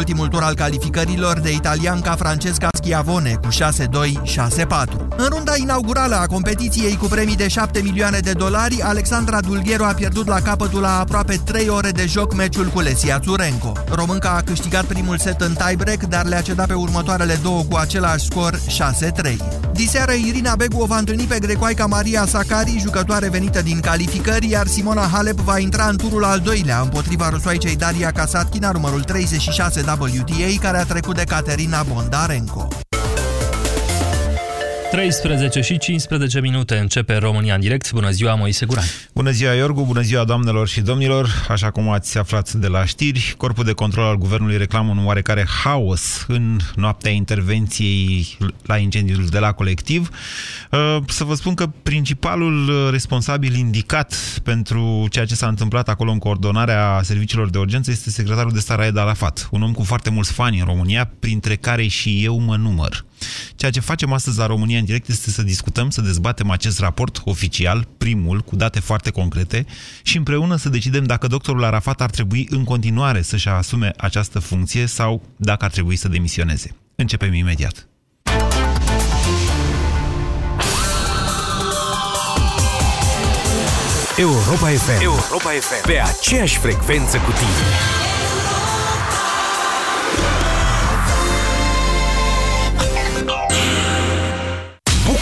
ultimul tur al calificărilor de italianca Francesca Schiavone cu 6-2-6-4. În runda inaugurală a competiției cu premii de 7 milioane de dolari, Alexandra Dulghero a pierdut la capătul la aproape 3 ore de joc meciul cu Lesia Tsurenko. Românca a câștigat primul set în tiebreak, dar le-a cedat pe următoarele două cu același scor 6-3. Diseară Irina Begu o va întâlni pe grecoaica Maria Sakari, jucătoare venită din calificări, iar Simona Halep va intra în turul al doilea împotriva rusoaicei Daria Kasatkina, numărul 36 WTA, care a trecut de Caterina Bondarenko. 13 și 15 minute începe România în direct. Bună ziua, Moise Guran. Bună ziua, Iorgu, bună ziua, doamnelor și domnilor. Așa cum ați aflat de la știri, Corpul de Control al Guvernului reclamă un oarecare haos în noaptea intervenției la incendiul de la colectiv. Uh, să vă spun că principalul responsabil indicat pentru ceea ce s-a întâmplat acolo în coordonarea serviciilor de urgență este secretarul de stat Raed Arafat, un om cu foarte mulți fani în România, printre care și eu mă număr. Ceea ce facem astăzi la România în direct este să discutăm, să dezbatem acest raport oficial, primul, cu date foarte concrete și împreună să decidem dacă doctorul Arafat ar trebui în continuare să-și asume această funcție sau dacă ar trebui să demisioneze. Începem imediat. Europa FM. Europa FM. Pe aceeași frecvență cu tine.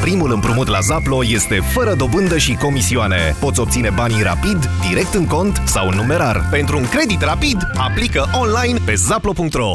Primul împrumut la Zaplo este fără dobândă și comisioane. Poți obține banii rapid, direct în cont sau în numerar. Pentru un credit rapid, aplică online pe zaplo.ro.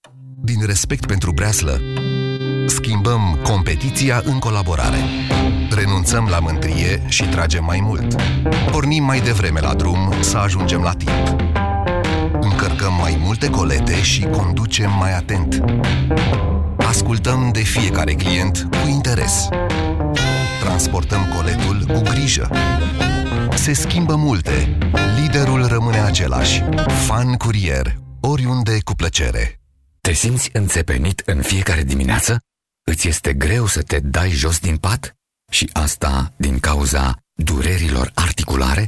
Din respect pentru breaslă, schimbăm competiția în colaborare. Renunțăm la mântrie și tragem mai mult. Pornim mai devreme la drum să ajungem la timp. Încărcăm mai multe colete și conducem mai atent. Ascultăm de fiecare client cu interes. Transportăm coletul cu grijă. Se schimbă multe. Liderul rămâne același. Fan curier. Oriunde cu plăcere. Te simți înțepenit în fiecare dimineață? Îți este greu să te dai jos din pat? Și asta din cauza durerilor articulare?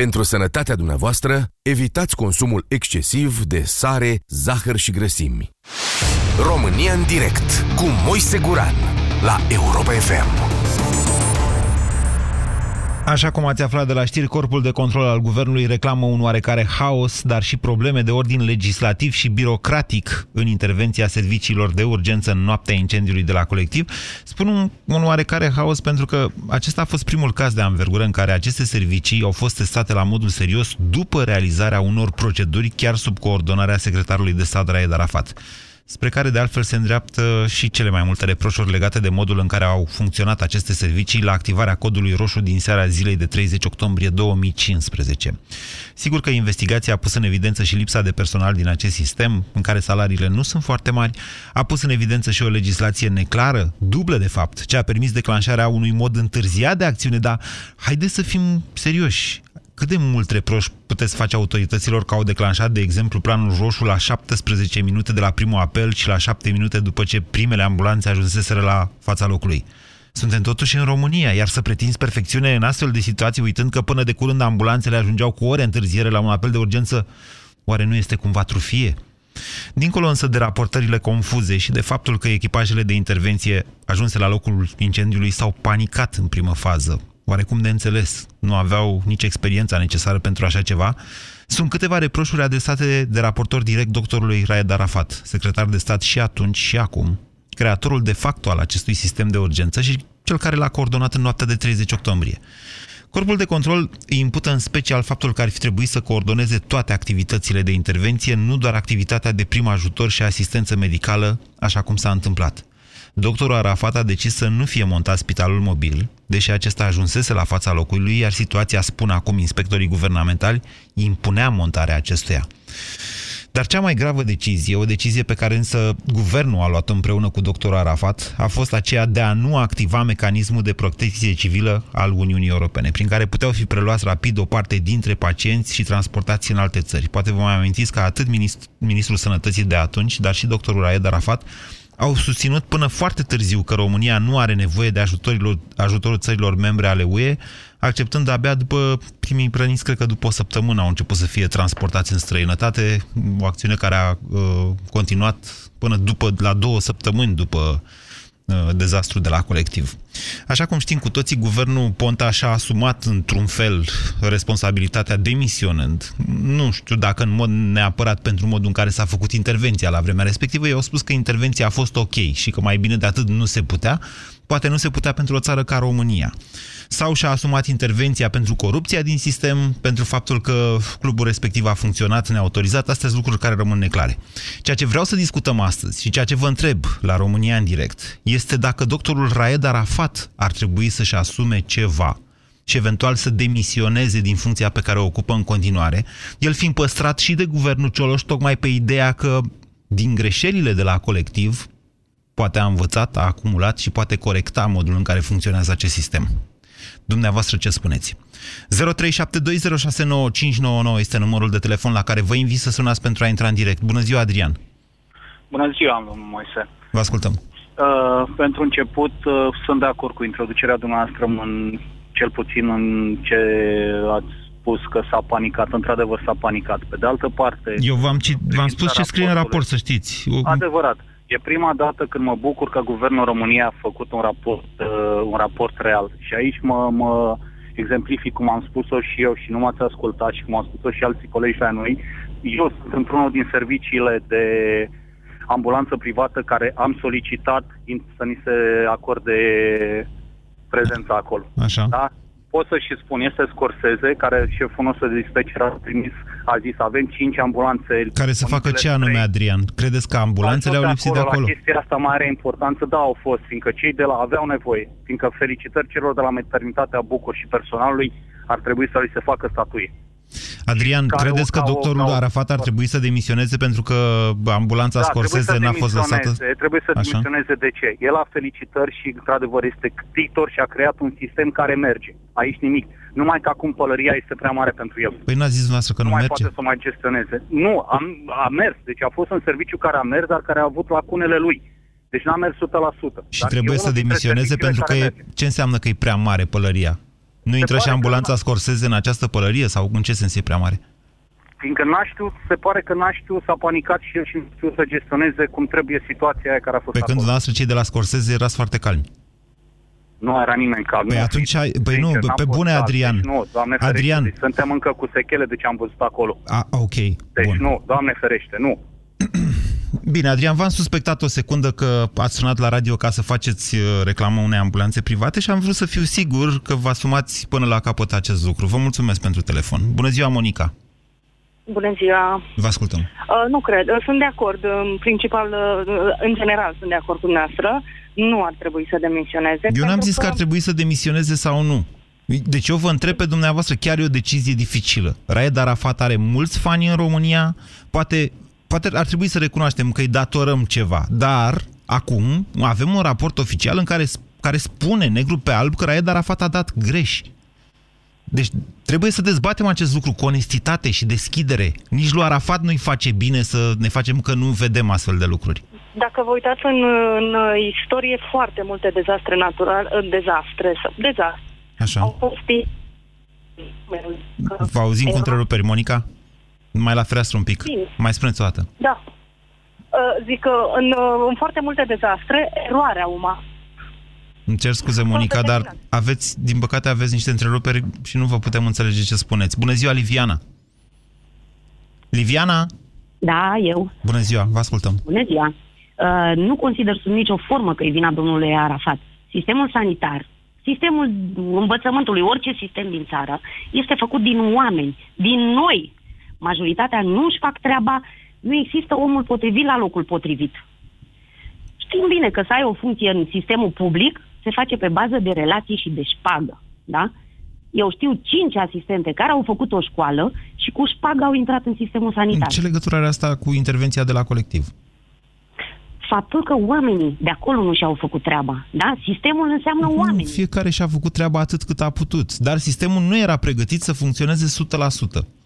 Pentru sănătatea dumneavoastră, evitați consumul excesiv de sare, zahăr și grăsimi. România în direct cu Moise Guran la Europa FM. Așa cum ați aflat de la știri, Corpul de Control al Guvernului reclamă un oarecare haos, dar și probleme de ordin legislativ și birocratic în intervenția serviciilor de urgență în noaptea incendiului de la colectiv. Spun un, un oarecare haos pentru că acesta a fost primul caz de anvergură în care aceste servicii au fost testate la modul serios după realizarea unor proceduri chiar sub coordonarea secretarului de stat Raed Arafat spre care de altfel se îndreaptă și cele mai multe reproșuri legate de modul în care au funcționat aceste servicii la activarea codului roșu din seara zilei de 30 octombrie 2015. Sigur că investigația a pus în evidență și lipsa de personal din acest sistem, în care salariile nu sunt foarte mari, a pus în evidență și o legislație neclară, dublă de fapt, ce a permis declanșarea unui mod întârziat de acțiune, dar haideți să fim serioși cât de mult reproș puteți face autorităților că au declanșat, de exemplu, planul roșu la 17 minute de la primul apel și la 7 minute după ce primele ambulanțe ajunseseră la fața locului? Suntem totuși în România, iar să pretinzi perfecțiune în astfel de situații, uitând că până de curând ambulanțele ajungeau cu ore întârziere la un apel de urgență, oare nu este cumva trufie? Dincolo însă de raportările confuze și de faptul că echipajele de intervenție ajunse la locul incendiului s-au panicat în primă fază, oarecum de înțeles, nu aveau nici experiența necesară pentru așa ceva, sunt câteva reproșuri adresate de raportor direct doctorului Raed Arafat, secretar de stat și atunci și acum, creatorul de facto al acestui sistem de urgență și cel care l-a coordonat în noaptea de 30 octombrie. Corpul de control îi impută în special faptul că ar fi trebuit să coordoneze toate activitățile de intervenție, nu doar activitatea de prim ajutor și asistență medicală, așa cum s-a întâmplat. Doctorul Arafat a decis să nu fie montat spitalul mobil, deși acesta ajunsese la fața locului, iar situația, spun acum inspectorii guvernamentali, impunea montarea acestuia. Dar cea mai gravă decizie, o decizie pe care însă guvernul a luat împreună cu doctorul Arafat, a fost aceea de a nu activa mecanismul de protecție civilă al Uniunii Europene, prin care puteau fi preluați rapid o parte dintre pacienți și transportați în alte țări. Poate vă mai amintiți că atât ministrul sănătății de atunci, dar și doctorul Raed Arafat, au susținut până foarte târziu că România nu are nevoie de ajutorul, ajutorul țărilor membre ale UE, acceptând abia după primii prăniți, cred că după o săptămână au început să fie transportați în străinătate, o acțiune care a uh, continuat până după, la două săptămâni după Uh, dezastru de la colectiv. Așa cum știm cu toții, guvernul Ponta și-a asumat într-un fel responsabilitatea demisionând. Nu știu dacă în mod neapărat pentru modul în care s-a făcut intervenția la vremea respectivă. Ei au spus că intervenția a fost ok și că mai bine de atât nu se putea. Poate nu se putea pentru o țară ca România sau și-a asumat intervenția pentru corupția din sistem, pentru faptul că clubul respectiv a funcționat neautorizat, astea sunt lucruri care rămân neclare. Ceea ce vreau să discutăm astăzi și ceea ce vă întreb la România în direct este dacă doctorul Raed Arafat ar trebui să-și asume ceva și eventual să demisioneze din funcția pe care o ocupă în continuare, el fiind păstrat și de guvernul Cioloș tocmai pe ideea că din greșelile de la colectiv poate a învățat, a acumulat și poate corecta modul în care funcționează acest sistem. Dumneavoastră ce spuneți? 0372069599 este numărul de telefon la care vă invit să sunați pentru a intra în direct. Bună ziua, Adrian! Bună ziua, domnul Moise! Vă ascultăm! Uh, pentru început, uh, sunt de acord cu introducerea dumneavoastră în cel puțin în ce ați spus că s-a panicat. Într-adevăr s-a panicat. Pe de altă parte... Eu v-am, v-am spus ce scrie în raport, să știți. Adevărat. E prima dată când mă bucur că Guvernul României a făcut un raport, uh, un raport real. Și aici mă, mă exemplific cum am spus-o și eu și nu m-ați ascultat și cum am spus-o și alții colegi la noi. Eu sunt într-unul din serviciile de ambulanță privată care am solicitat să ni se acorde prezența acolo. Așa. Da? pot să și spun, este Scorsese, care șeful nostru de dispecer a trimis, a zis, avem 5 ambulanțe. Care să facă ce anume, Adrian? Credeți că ambulanțele au lipsit de acolo? La chestia asta mai are importanță, da, au fost, fiindcă cei de la aveau nevoie, fiindcă felicitări celor de la maternitatea Bucur și personalului ar trebui să li se facă statuie. Adrian, care credeți că doctorul o, Arafat ar trebui să demisioneze pentru că ambulanța da, Scorsese n-a fost lăsată? Trebuie să Așa? demisioneze de ce? El a felicitări și, într-adevăr, este dictor și a creat un sistem care merge. Aici nimic. Numai că acum pălăria este prea mare pentru el. Păi n-a zis noastră că nu, nu mai merge? poate să mai gestioneze. Nu, a, a mers. Deci a fost un serviciu care a mers, dar care a avut lacunele lui. Deci n-a mers 100%. Și dar trebuie să demisioneze pentru că e, ce înseamnă că e prea mare pălăria? Nu intră și ambulanța Scorsese în această pălărie sau în ce sens e prea mare? Fiindcă n-a știut, se pare că n-a știut, s-a panicat și el și nu știu să gestioneze cum trebuie situația aia care a fost Pe când dumneavoastră cei de la Scorsese erați foarte calmi. Nu era nimeni calm. Păi atunci, ai, păi nu, pe bune, Adrian. Deci nu, doamne Adrian. Ferește, deci suntem încă cu sechele de ce am văzut acolo. A, ok, Deci bun. nu, doamne ferește, nu. Bine, Adrian, v-am suspectat o secundă că ați sunat la radio ca să faceți uh, reclamă unei ambulanțe private și am vrut să fiu sigur că vă asumați până la capăt acest lucru. Vă mulțumesc pentru telefon. Bună ziua, Monica! Bună ziua! Vă ascultăm. Uh, nu cred. Uh, sunt de acord. În principal, uh, în general, sunt de acord cu noastră. Nu ar trebui să demisioneze. Eu n-am zis că... că ar trebui să demisioneze sau nu. Deci eu vă întreb pe dumneavoastră, chiar e o decizie dificilă. Raed Arafat are mulți fani în România, poate poate ar trebui să recunoaștem că îi datorăm ceva, dar acum avem un raport oficial în care, care spune negru pe alb că Raed Arafat a dat greș. Deci trebuie să dezbatem acest lucru cu onestitate și deschidere. Nici lui Arafat nu-i face bine să ne facem că nu vedem astfel de lucruri. dacă vă uitați în, în istorie, foarte multe dezastre naturale, dezastre, dezastre. Așa. Au fost Vă auzim cu întreruperi, Monica? Mai la fereastră un pic. Bine. Mai spuneți o dată. Da. Uh, zic că în, uh, în foarte multe dezastre, eroarea umană. Îmi cer scuze, Monica, dar aveți, din păcate aveți niște întreruperi și nu vă putem înțelege ce spuneți. Bună ziua, Liviana! Liviana? Da, eu. Bună ziua, vă ascultăm. Bună ziua. Uh, nu consider sub nicio formă că e vina domnului Arafat. Sistemul sanitar, sistemul învățământului, orice sistem din țară, este făcut din oameni, din noi. Majoritatea nu își fac treaba, nu există omul potrivit la locul potrivit. Știm bine că să ai o funcție în sistemul public se face pe bază de relații și de șpagă. Da? Eu știu cinci asistente care au făcut o școală și cu șpagă au intrat în sistemul sanitar. Ce legătură are asta cu intervenția de la colectiv? Faptul că oamenii de acolo nu și-au făcut treaba. Da? Sistemul înseamnă Nu, oameni. Fiecare și-a făcut treaba atât cât a putut, dar sistemul nu era pregătit să funcționeze 100%.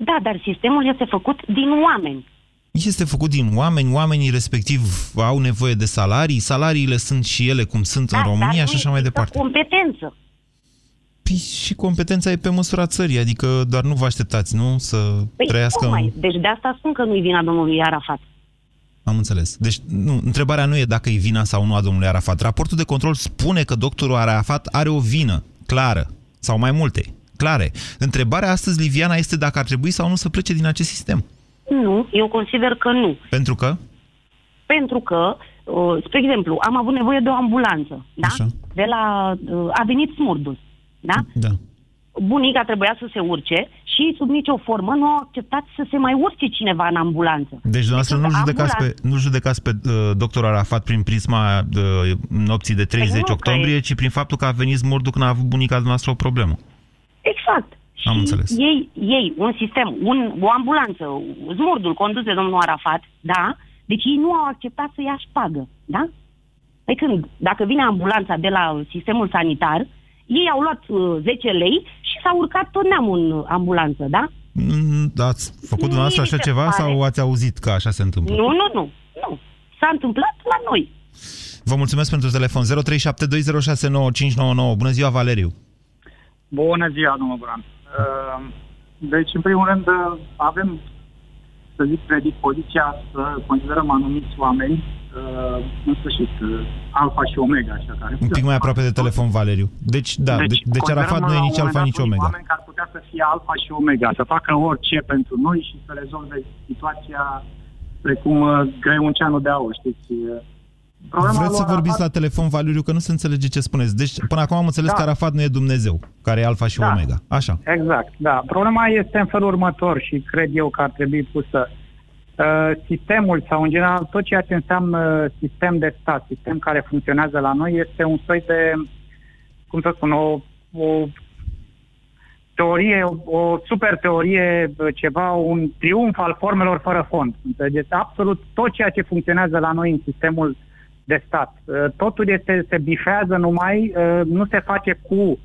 Da, dar sistemul este făcut din oameni. Este făcut din oameni, oamenii respectiv au nevoie de salarii, salariile sunt și ele cum sunt în România Da, dar și așa mai departe. competență. Păi și competența e pe măsura țării, adică doar nu vă așteptați, nu? Să Păi, trăiască... tocmai. Deci de asta spun că nu-i vina domnului Arafat. Am înțeles. Deci, nu, întrebarea nu e dacă e vina sau nu a domnului Arafat. Raportul de control spune că doctorul Arafat are o vină clară, sau mai multe, clare. Întrebarea astăzi, Liviana, este dacă ar trebui sau nu să plece din acest sistem. Nu, eu consider că nu. Pentru că? Pentru că, uh, spre exemplu, am avut nevoie de o ambulanță, da? Așa. De la, uh, a venit smurdul, da? Da. Bunica trebuia să se urce și sub nicio formă nu au acceptat să se mai urce cineva în ambulanță. Deci, dumneavoastră, nu Când judecați pe, ambulanța- nu judecați pe uh, doctorul Arafat prin prisma uh, nopții de 30 Păi nu, că octombrie, e- ci prin faptul că a venit smurdul când a avut bunica dumneavoastră o problemă. Exact. Am și înțeles. Ei, ei, un sistem, un, o ambulanță, zmurdul condus de domnul Arafat, da? Deci ei nu au acceptat să ia șpagă, da? Pe când, dacă vine ambulanța de la sistemul sanitar, ei au luat uh, 10 lei și s-au urcat tot neamul în ambulanță, da? Mm, Ați făcut dumneavoastră Mie așa mi se ceva pare- sau ați auzit că așa se întâmplă? Nu, nu, nu, nu. S-a întâmplat la noi. Vă mulțumesc pentru telefon. 0372069599. Bună ziua, Valeriu. Bună ziua, domnul Bran. Uh, Deci, în primul rând, uh, avem, să zic, predispoziția să considerăm anumiți oameni, uh, în sfârșit, uh, alfa și omega, așa care... Un pic mai aproape de telefon, Valeriu. Deci, da, deci, deci, deci considerăm Arafat nu la e un nici moment alfa, dat nici unii omega. oameni care ar putea să fie alfa și omega, să facă orice pentru noi și să rezolve situația precum uh, greunceanul de aur, știți? Uh, Problema Vreți să lui vorbiți Arafat- la telefon, Valeriu, că nu se înțelege ce spuneți. Deci, până acum am înțeles Da. că Arafat nu e Dumnezeu, care e alfa și Da. omega. Așa. Exact, da. Problema este în felul următor și cred eu că ar trebui pusă. Uh, sistemul sau, în general, tot ceea ce înseamnă sistem de stat, sistem care funcționează la noi, este un soi de, cum să spun, o, o teorie, o, o super teorie, ceva, un triumf al formelor fără fond. Înțelegeți? Absolut tot ceea ce funcționează la noi în sistemul de stat. Uh, Totul este, se bifează numai, uh, nu se face cu uh,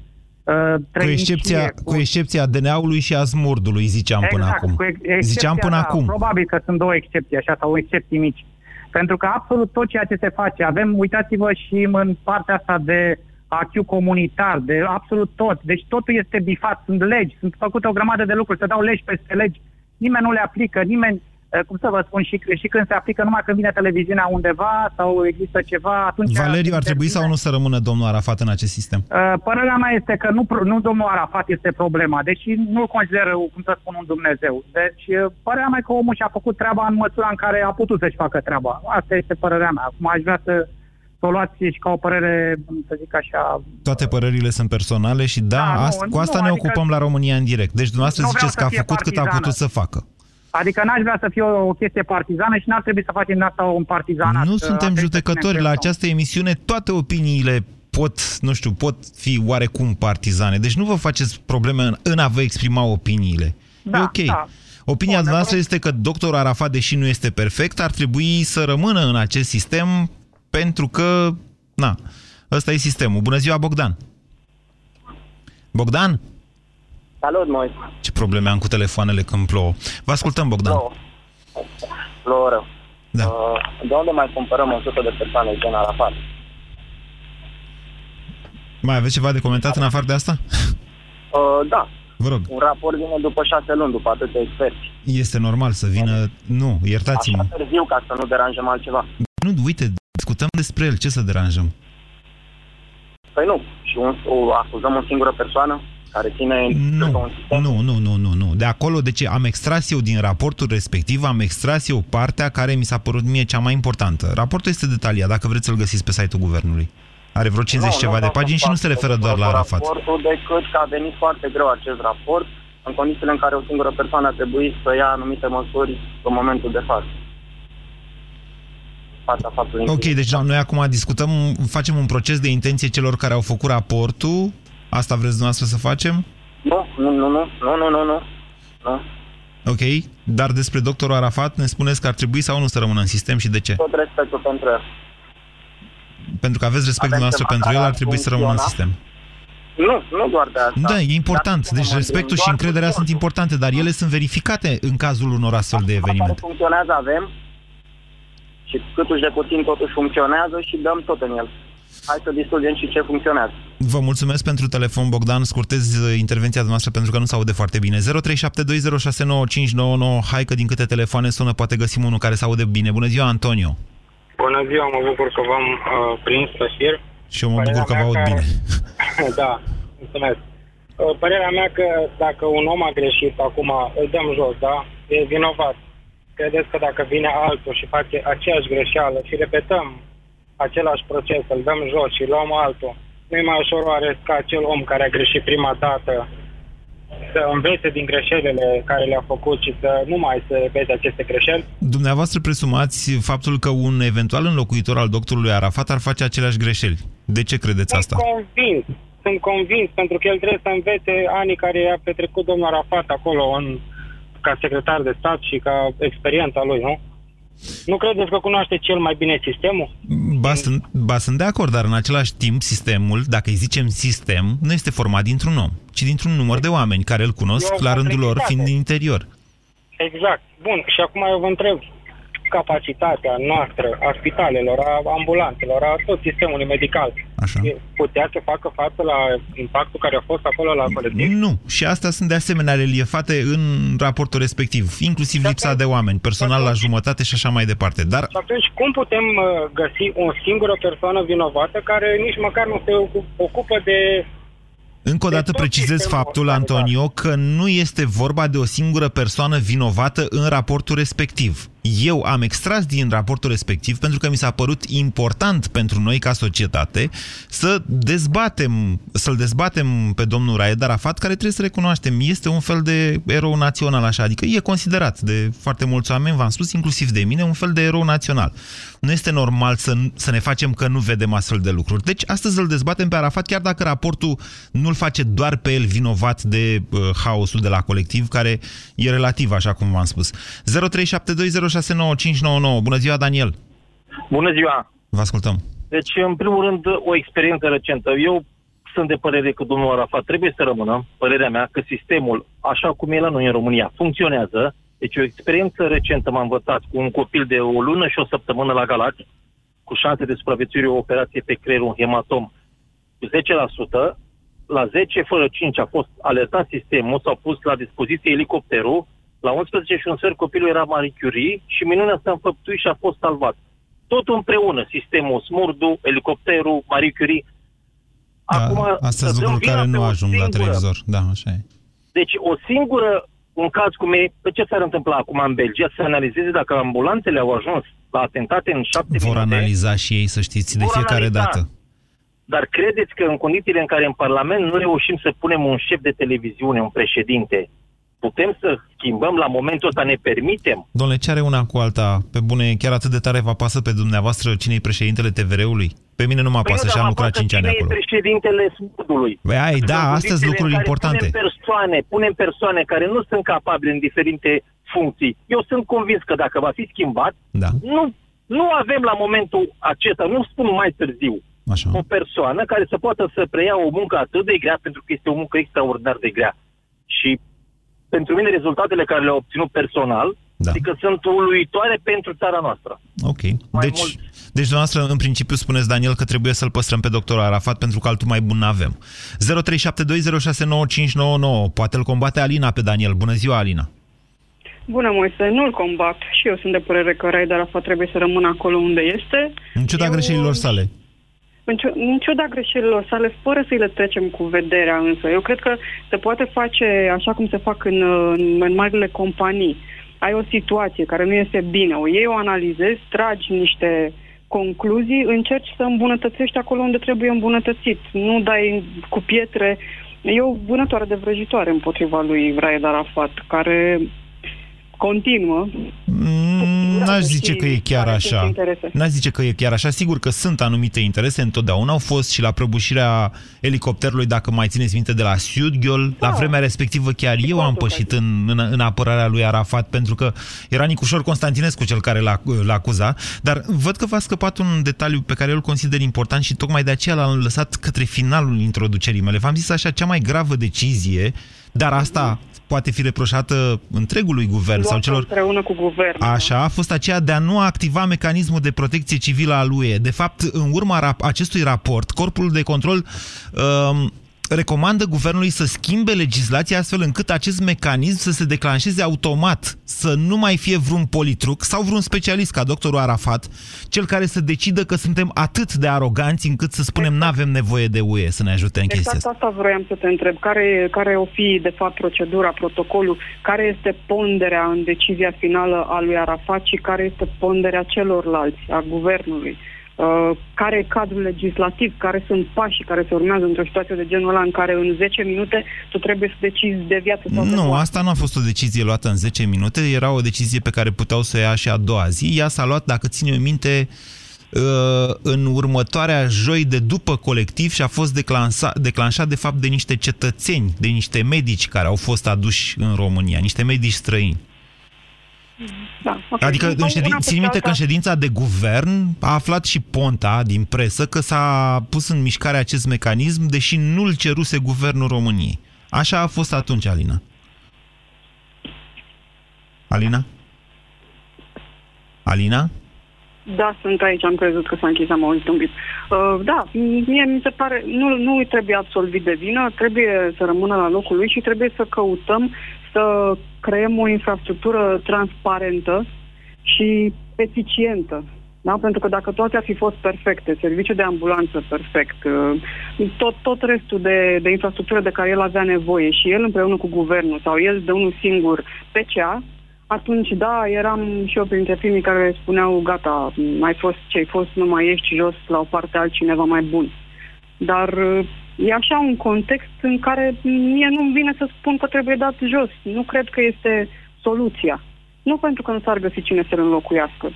Cu trăinicie, excepția, cu excepția DNA-ului și a smurdului, ziceam până exact, acum. Cu ex- excepția, Ziceam până da, acum. Probabil că sunt două excepții, așa, sau excepții mici. Pentru că absolut tot ceea ce se face, avem, uitați-vă și în partea asta de achiu comunitar, de absolut tot. Deci totul este bifat, sunt legi, sunt făcute o grămadă de lucruri, se dau legi peste legi, nimeni nu le aplică, nimeni, eh, cum să vă spun, și, și când se aplică numai când vine televiziunea undeva sau există ceva, atunci... Valeriu, ar trebui sau nu să rămână domnul Arafat în acest sistem? Uh, Părerea mea este că nu, nu domnul Arafat este problema, deși nu consider, cum să spun, un Dumnezeu. Deci, uh, părerea mea e că omul și-a făcut treaba în măsura în care a putut să-și facă treaba. Asta este părerea mea. Acum aș vrea să, să o luați și ca o părere, să zic așa... Toate părările sunt personale și da, Da, nu, asta, cu nu, asta ne adică- ocupăm la România în direct. Deci dumneavoastră Nu vreau ziceți că să a fie făcut cât a partizană. putut să facă. Adică n-aș vrea să fie o, o chestie partizană și n-ar trebui să facem din asta un partizanat. Nu uh, suntem atât să judecători. ne La încredem. această emisiune toate opiniile pot, nu știu, pot fi oarecum partizane. Deci nu vă faceți probleme în, în a vă exprima opiniile. Da, e ok. da. Opinia noastră este că doctorul Arafat, deși nu este perfect, ar trebui să rămână în acest sistem pentru că, na, ăsta e sistemul. Bună ziua, Bogdan! Bogdan? Salut, Moise. Ce probleme am cu telefoanele când plouă. Vă ascultăm, Bogdan. Plouă. Plouă rău. Da. Uh, de unde mai cumpărăm 100 de persoane gen Arafat? Mai aveți ceva de comentat în afară de asta? Uh, da. Vă rog. Un raport vine după șase luni, după atâtea experți. Este normal să vină... Nu, iertați-mă. Așa târziu, ca să nu deranjăm altceva. Nu, uite, discutăm despre el. Ce să deranjăm? Păi nu. Și un, o acuzăm o singură persoană care ține... Nu, nu, nu, nu, nu, nu. De acolo, de ce am extras eu din raportul respectiv, am extras eu partea care mi s-a părut mie cea mai importantă. Raportul este detaliat, dacă vreți să-l găsiți pe site-ul Guvernului. Are vreo 50 nu, ceva nu, de nu, pagini și nu se referă doar la Arafat. Raportul decât că a venit foarte greu acest raport în condițiile în care o singură persoană a trebuit să ia anumite măsuri în momentul de față. Fața faptului Ok, deci noi acum discutăm, facem un proces de intenție celor care au făcut raportul. Asta vreți dumneavoastră să facem? Nu, nu, nu, nu, nu, nu, nu, nu. nu. Ok, dar despre doctorul Arafat ne spuneți că ar trebui sau nu să rămână în sistem și de ce? Tot respectul pentru el. Pentru că aveți respect dumneavoastră pentru el, ar trebui să rămână în sistem. Nu, nu doar de asta. Da, e important. Deci respectul și încrederea sunt importante, dar ele sunt verificate în cazul unor astfel de evenimente. funcționează avem și câtuși de puțin totuși funcționează și dăm tot în el. Hai să distrugem și ce funcționează. Vă mulțumesc pentru telefon, Bogdan. Scurtez uh, intervenția noastră pentru că nu se aude foarte bine. 0372069599. Hai că din câte telefoane sună, poate găsim unul care se aude bine. Bună ziua, Antonio. Bună ziua, mă bucur că v-am uh, prins pe șir. Și eu mă bucur că vă aud că... bine. da, mulțumesc. Uh, părerea mea că dacă un om a greșit acum, îl dăm jos, da? E vinovat. Credeți că dacă vine altul și face aceeași greșeală și repetăm același proces, îl dăm jos și luăm altul, nu e mai ușor oare ca acel om care a greșit prima dată să învețe din greșelile care le-a făcut și să nu mai se repete aceste greșeli? Dumneavoastră presumați faptul că un eventual înlocuitor al doctorului Arafat ar face aceleași greșeli. De ce credeți sunt asta? convins, sunt convins, pentru că el trebuie să învețe anii care i-a petrecut domnul Arafat acolo în, ca secretar de stat și ca experiența lui, nu? Nu credeți că cunoaște cel mai bine sistemul? Ba sunt, ba, sunt de acord, dar în același timp sistemul, dacă îi zicem sistem, nu este format dintr-un om, ci dintr-un număr de oameni care îl cunosc E o la rândul lor complexitate. fiind din interior. Exact. Bun, și acum eu vă întreb capacitatea noastră a spitalelor, a ambulanțelor, a tot sistemului medical. Așa. E- Putea să facă față la impactul care a fost acolo la colectiv? Nu, și astea sunt de asemenea reliefate în raportul respectiv, inclusiv lipsa de oameni, personal la jumătate și așa mai departe. Dar Și atunci, cum putem uh, găsi o singură persoană vinovată care nici măcar nu se ocu- ocupă de... Încă o dată precizez faptul, Antonio, că nu este vorba de o singură persoană vinovată în raportul respectiv. Eu am extras din raportul respectiv pentru că mi s-a părut important pentru noi ca societate să dezbatem, să-l dezbatem pe domnul Raed Arafat, care trebuie să recunoaștem, este un fel de erou național, așa, adică e considerat de foarte mulți oameni, v-am spus, inclusiv de mine, un fel de erou național. Nu este normal să, să ne facem că nu vedem astfel de lucruri. Deci astăzi îl dezbatem pe Arafat, chiar dacă raportul nu-l face doar pe el vinovat de uh, haosul de la colectiv, care e relativ, așa cum v-am spus. 0372069599. Bună ziua, Daniel! Bună ziua! Vă ascultăm. Deci, în primul rând, o experiență recentă. Eu sunt de părere că domnul Arafat trebuie să rămână, părerea mea, că sistemul, așa cum e la noi în România, funcționează. Deci o experiență recentă m-am învățat cu un copil de o lună și o săptămână la Galați, cu șanse de supraviețuire o operație pe creier, un hematom, cu 10%, la 10 fără 5 a fost alertat sistemul, s-au pus la dispoziție elicopterul, la 11 și un sfert copilul era Marie Curie și minunea s-a înfăptuit și a fost salvat. Tot împreună, sistemul, smurdu, elicopterul, Marie Curie. Acum, Da, Astăzi să dăm lucruri vina care pe nu o ajung la singură- televizor. Da, așa e. Deci o singură, un caz cum e, pe ce s-ar întâmpla acum în Belgia, să analizeze dacă ambulanțele au ajuns la atentate în șapte Vor minute. analiza și ei, să știți, de Vor fiecare analiza. dată. Dar credeți că în condițiile în care în Parlament nu reușim să punem un șef de televiziune, un președinte, putem să schimbăm la momentul ăsta, ne permitem? Domnule, ce are una cu alta? Pe bune, chiar atât de tare vă pasă pe dumneavoastră cine e președintele TVR-ului? Pe mine nu mă pasă și am lucrat 5 ani Păi, Cine acolo. e președintele Smurdului? Băi, ai, da, În astea sunt condițiile lucruri în care importante. Punem persoane, punem persoane care nu sunt capabile în diferite funcții. Eu sunt convins că dacă va fi schimbat, da. nu, nu avem la momentul acesta, nu spun mai târziu, Așa. o persoană care să poată să preia o muncă atât de grea, pentru că este o muncă extraordinar de grea. Și pentru mine rezultatele care le-a obținut personal Da. Adică sunt uluitoare pentru țara noastră. Ok. Deci, deci, dumneavoastră, în principiu, spuneți, Daniel, că trebuie să-l păstrăm pe doctorul Arafat pentru că altul mai bun n-avem. 0372069599. Poate îl combate Alina pe Daniel. Bună ziua, Alina. Bună, Moise, nu-l combat. Și eu sunt de părere că Raed Arafat trebuie să rămână acolo unde este. În ciuda eu... greșelilor sale. În, ciu- în ciuda greșelilor sale, fără să-i le trecem cu vederea însă. Eu cred că se poate face așa cum se fac în, în, în marile companii. Ai o situație care nu este bine, o iei, o analizezi, tragi niște concluzii, încerci să îmbunătățești acolo unde trebuie îmbunătățit. Nu dai cu pietre. E o vânătoare de vrăjitoare împotriva lui Raed Arafat, care continuă. Mm, N-aș zice că e chiar care sunt așa. interese. N-aș zice că e chiar așa. Sigur că sunt anumite interese, întotdeauna au fost și la prăbușirea elicopterului, dacă mai țineți minte, de la Sudghiol. La vremea respectivă chiar eu am pășit în, în, în apărarea lui Arafat, pentru că era Nicușor Constantinescu cel care l-a, l-a acuzat. Dar văd că v-a scăpat un detaliu pe care eu îl consider important și tocmai de aceea l-am lăsat către finalul introducerii mele. V-am zis așa, cea mai gravă decizie, dar asta poate fi reproșată întregului guvern sau Luată celor împreună cu guvernul. Așa, a fost aceea de a nu activa mecanismul de protecție civilă al UE. De fapt, în urma rap- acestui raport, Corpul de Control um, recomandă guvernului să schimbe legislația astfel încât acest mecanism să se declanșeze automat, să nu mai fie vreun politruc sau vreun specialist ca doctorul Arafat, cel care să decidă că suntem atât de aroganți încât să spunem n-avem nevoie de UE să ne ajute în chestia Exact asta. asta vroiam să te întreb. Care, care o fi, de fapt, procedura, protocolul? Care este ponderea în decizia finală a lui Arafat și care este ponderea celorlalți, a guvernului? Uh, care e cadrul legislativ? Care sunt pașii care se urmează într-o situație de genul ăla în care în 10 minute tu trebuie să decizi de viață sau de Nu, moarte? asta nu a fost o decizie luată în 10 minute, era o decizie pe care puteau să o ia și a doua zi. Ea s-a luat, dacă ține minte, uh, în următoarea joi de după colectiv și a fost declansa, declanșat de fapt de niște cetățeni, de niște medici care au fost aduși în România, niște medici străini. Da, ok. Adică Una în ședin, peste țin minte că în alta- ședința de guvern a aflat și Ponta din presă că s-a pus în mișcare acest mecanism, deși nu-l ceruse guvernul României. Așa a fost atunci, Alina. Alina? Alina? Da, sunt aici, am crezut că s-a închis, am auzit un pic. Uh, da, mie mi se pare, nu, nu îi trebuie absolvit de vină, trebuie să rămână la locul lui și trebuie să căutăm să creăm o infrastructură transparentă și eficientă. Da? Pentru că dacă toate ar fi fost perfecte, serviciu de ambulanță perfect, uh, tot, tot restul de, de infrastructură de care el avea nevoie și el împreună cu guvernul sau el de unul singur PCA, atunci, da, eram și eu printre primii care spuneau, gata, mai fost ce-ai fost, nu mai ești jos la o parte altcineva mai bun. Dar uh, e așa un context în care mie nu-mi vine să spun că trebuie dat jos. Nu cred că este soluția. Nu pentru că nu s-ar găsi cine să-l înlocuiască.